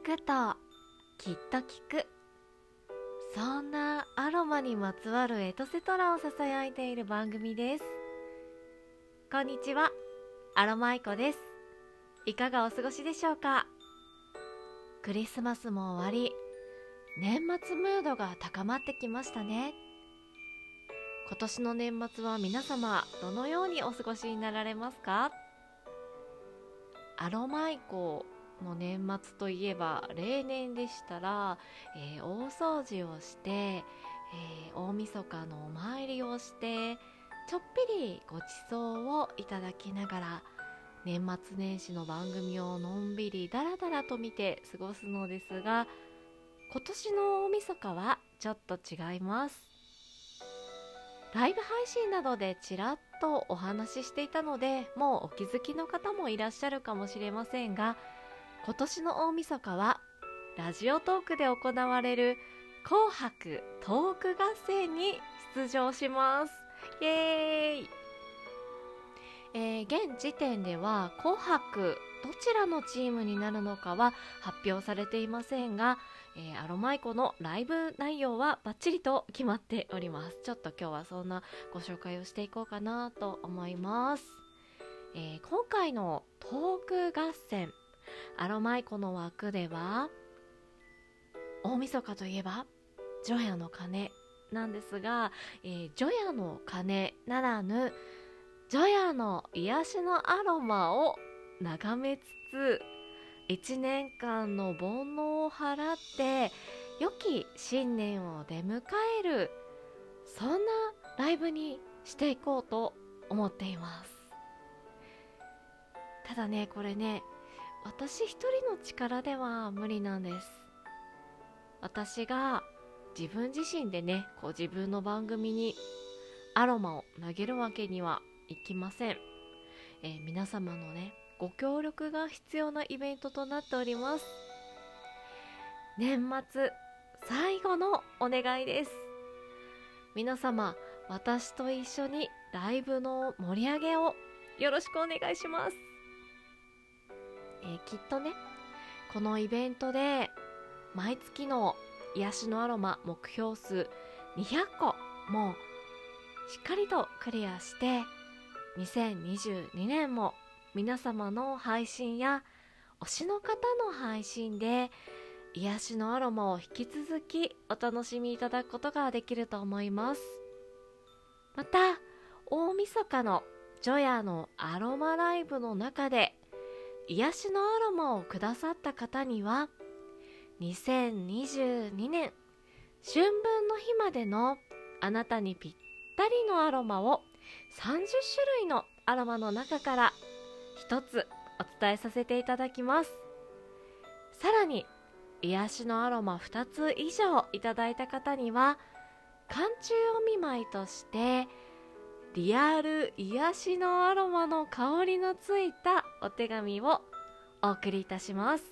聞くときっと聞く。そんなアロマにまつわるエトセトラをささやいている番組です。こんにちは。アロマイコです。いかがお過ごしでしょうか？クリスマスも終わり。年末ムードが高まってきましたね。今年の年末は皆様どのようにお過ごしになられますか？アロマイコの年末といえば例年でしたら、えー、大掃除をして、えー、大晦日のお参りをしてちょっぴりごちそうをいただきながら年末年始の番組をのんびりだらだらと見て過ごすのですが今年の大晦日はちょっと違います。ライブ配信などでちらっとお話ししていたのでもうお気づきの方もいらっしゃるかもしれませんが今年の大晦日はラジオトークで行われる紅白トーク合戦に出場します。イエーイ、えー、現時点では紅白どちらのチームになるのかは発表されていませんが、えー、アロマイコのライブ内容はバッチリと決まっております。ちょっと今日はそんなご紹介をしていこうかなと思います、えー、今回のトーク合戦アロマイコの枠では大晦日といえば除夜の鐘なんですが、えー、除夜の鐘ならぬ除夜の癒しのアロマを眺めつつ1年間の煩悩を払って良き新年を出迎えるそんなライブにしていこうと思っています。ただねこれね私一人の力では無理なんです。私が自分自身でねこう自分の番組にアロマを投げるわけにはいきません、えー、皆様のねご協力が必要なイベントとなっております。年末最後のお願いです。皆様私と一緒にライブの盛り上げをよろしくお願いします。えー、きっとねこのイベントで毎月の癒しのアロマ目標数200個もしっかりとクリアして2022年も皆様の配信や推しの方の配信で癒しのアロマを引き続きお楽しみいただくことができると思います。また大晦日のジョヤのアロマライブの中で癒しのアロマをくださった方には2022年春分の日までのあなたにぴったりのアロマを30種類のアロマの中から1つお伝えさせていただきます。さらに癒しのアロマ2つ以上いただいた方には寒中お見舞いとしてリアル癒しのアロマの香りのついたお手紙をお送りいたします。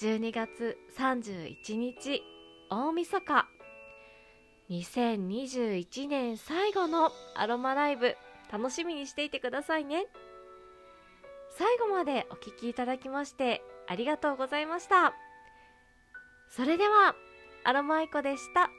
12月31日大晦日。2021年最後のアロマライブ楽しみにしていてくださいね。最後までお聴きいただきましてありがとうございました。それではアロマイコでした。